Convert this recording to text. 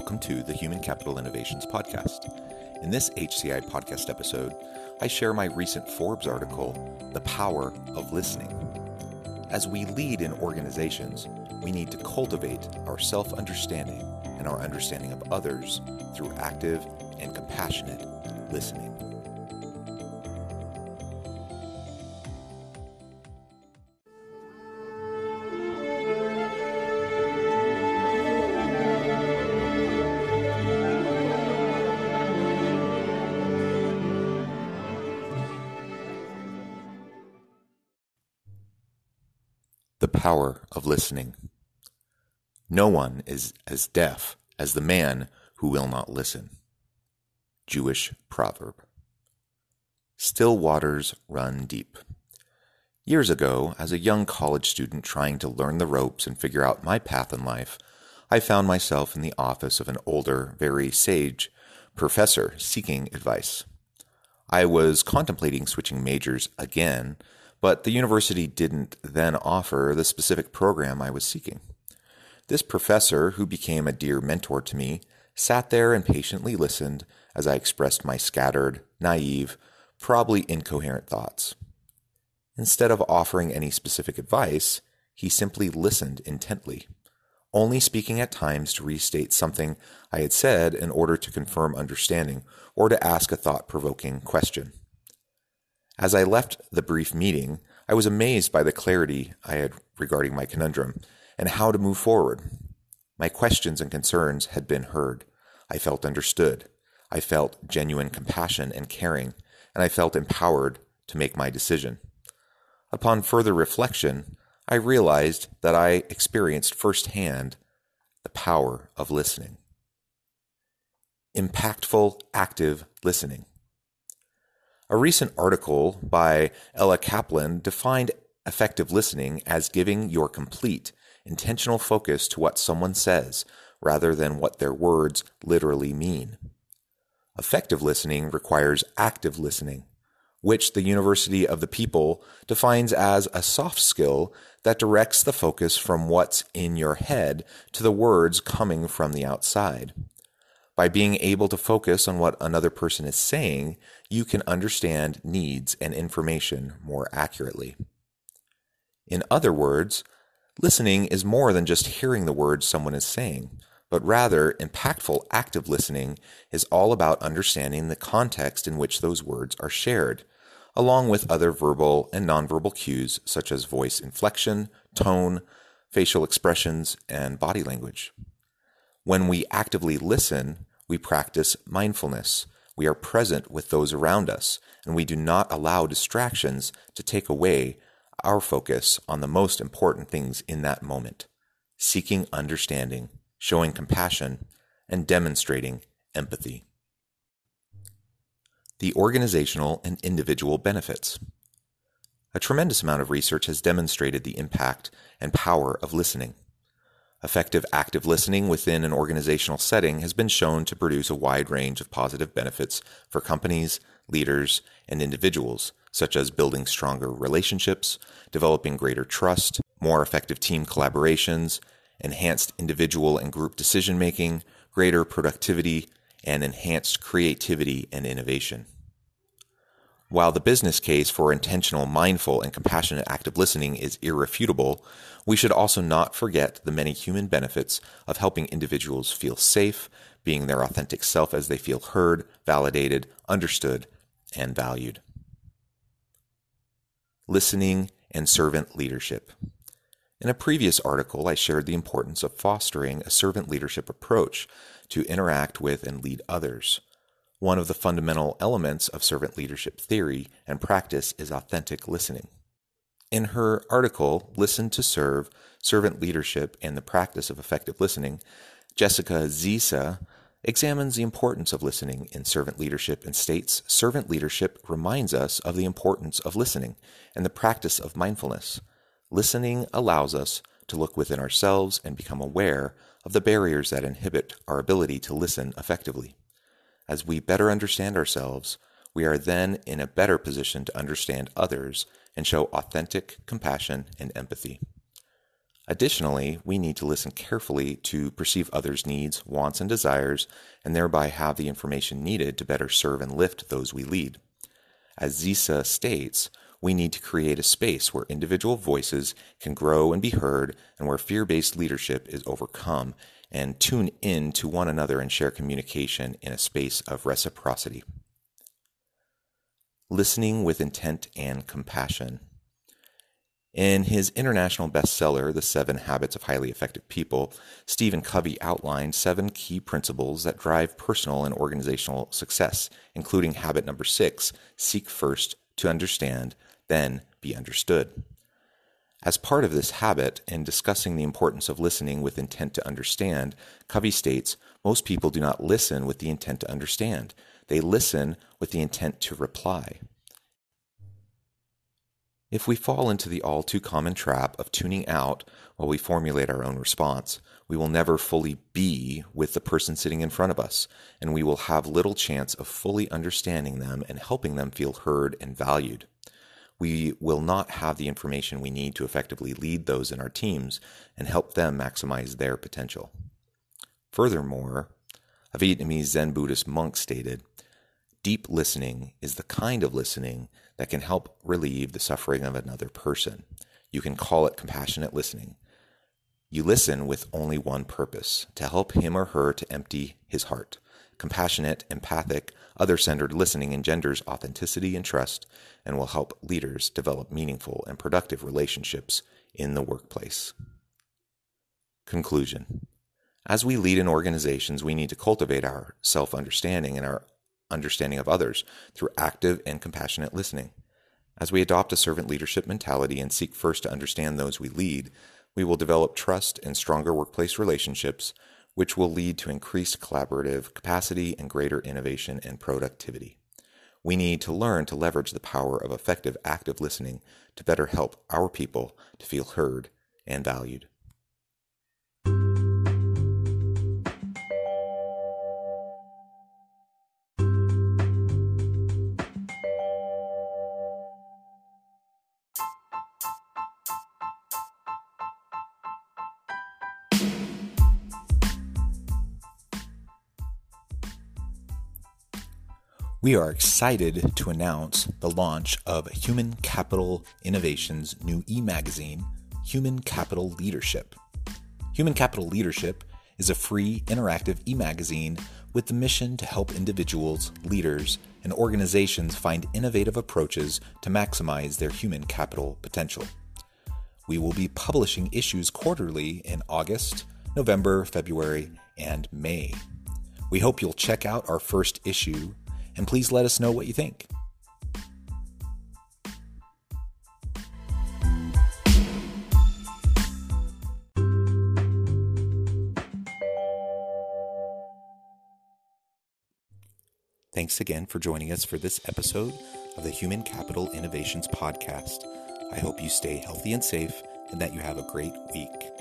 Welcome to the Human Capital Innovations Podcast. In this HCI podcast episode, I share my recent Forbes article, The Power of Listening. As we lead in organizations, we need to cultivate our self understanding and our understanding of others through active and compassionate listening. The power of listening. No one is as deaf as the man who will not listen. Jewish proverb. Still waters run deep. Years ago, as a young college student trying to learn the ropes and figure out my path in life, I found myself in the office of an older, very sage professor seeking advice. I was contemplating switching majors again but the university didn't then offer the specific program I was seeking. This professor, who became a dear mentor to me, sat there and patiently listened as I expressed my scattered, naive, probably incoherent thoughts. Instead of offering any specific advice, he simply listened intently, only speaking at times to restate something I had said in order to confirm understanding or to ask a thought provoking question. As I left the brief meeting, I was amazed by the clarity I had regarding my conundrum and how to move forward. My questions and concerns had been heard. I felt understood. I felt genuine compassion and caring, and I felt empowered to make my decision. Upon further reflection, I realized that I experienced firsthand the power of listening. Impactful, active listening. A recent article by Ella Kaplan defined effective listening as giving your complete, intentional focus to what someone says rather than what their words literally mean. Effective listening requires active listening, which the University of the People defines as a soft skill that directs the focus from what's in your head to the words coming from the outside. By being able to focus on what another person is saying, you can understand needs and information more accurately. In other words, listening is more than just hearing the words someone is saying, but rather, impactful active listening is all about understanding the context in which those words are shared, along with other verbal and nonverbal cues such as voice inflection, tone, facial expressions, and body language. When we actively listen, we practice mindfulness. We are present with those around us, and we do not allow distractions to take away our focus on the most important things in that moment seeking understanding, showing compassion, and demonstrating empathy. The organizational and individual benefits. A tremendous amount of research has demonstrated the impact and power of listening. Effective active listening within an organizational setting has been shown to produce a wide range of positive benefits for companies, leaders, and individuals, such as building stronger relationships, developing greater trust, more effective team collaborations, enhanced individual and group decision making, greater productivity, and enhanced creativity and innovation. While the business case for intentional, mindful, and compassionate active listening is irrefutable, we should also not forget the many human benefits of helping individuals feel safe, being their authentic self as they feel heard, validated, understood, and valued. Listening and servant leadership. In a previous article, I shared the importance of fostering a servant leadership approach to interact with and lead others. One of the fundamental elements of servant leadership theory and practice is authentic listening. In her article, Listen to Serve Servant Leadership and the Practice of Effective Listening, Jessica Zisa examines the importance of listening in servant leadership and states servant leadership reminds us of the importance of listening and the practice of mindfulness. Listening allows us to look within ourselves and become aware of the barriers that inhibit our ability to listen effectively. As we better understand ourselves, we are then in a better position to understand others and show authentic compassion and empathy. Additionally, we need to listen carefully to perceive others' needs, wants, and desires, and thereby have the information needed to better serve and lift those we lead. As Zisa states, we need to create a space where individual voices can grow and be heard, and where fear based leadership is overcome, and tune in to one another and share communication in a space of reciprocity. Listening with intent and compassion. In his international bestseller, The Seven Habits of Highly Effective People, Stephen Covey outlined seven key principles that drive personal and organizational success, including habit number six seek first to understand, then be understood. As part of this habit, in discussing the importance of listening with intent to understand, Covey states most people do not listen with the intent to understand, they listen with the intent to reply. If we fall into the all too common trap of tuning out while we formulate our own response, we will never fully be with the person sitting in front of us, and we will have little chance of fully understanding them and helping them feel heard and valued. We will not have the information we need to effectively lead those in our teams and help them maximize their potential. Furthermore, a Vietnamese Zen Buddhist monk stated, Deep listening is the kind of listening that can help relieve the suffering of another person. You can call it compassionate listening. You listen with only one purpose to help him or her to empty his heart. Compassionate, empathic, other centered listening engenders authenticity and trust and will help leaders develop meaningful and productive relationships in the workplace. Conclusion As we lead in organizations, we need to cultivate our self understanding and our understanding of others through active and compassionate listening. As we adopt a servant leadership mentality and seek first to understand those we lead, we will develop trust and stronger workplace relationships, which will lead to increased collaborative capacity and greater innovation and productivity. We need to learn to leverage the power of effective active listening to better help our people to feel heard and valued. We are excited to announce the launch of Human Capital Innovation's new e magazine, Human Capital Leadership. Human Capital Leadership is a free, interactive e magazine with the mission to help individuals, leaders, and organizations find innovative approaches to maximize their human capital potential. We will be publishing issues quarterly in August, November, February, and May. We hope you'll check out our first issue and please let us know what you think. Thanks again for joining us for this episode of the Human Capital Innovations Podcast. I hope you stay healthy and safe and that you have a great week.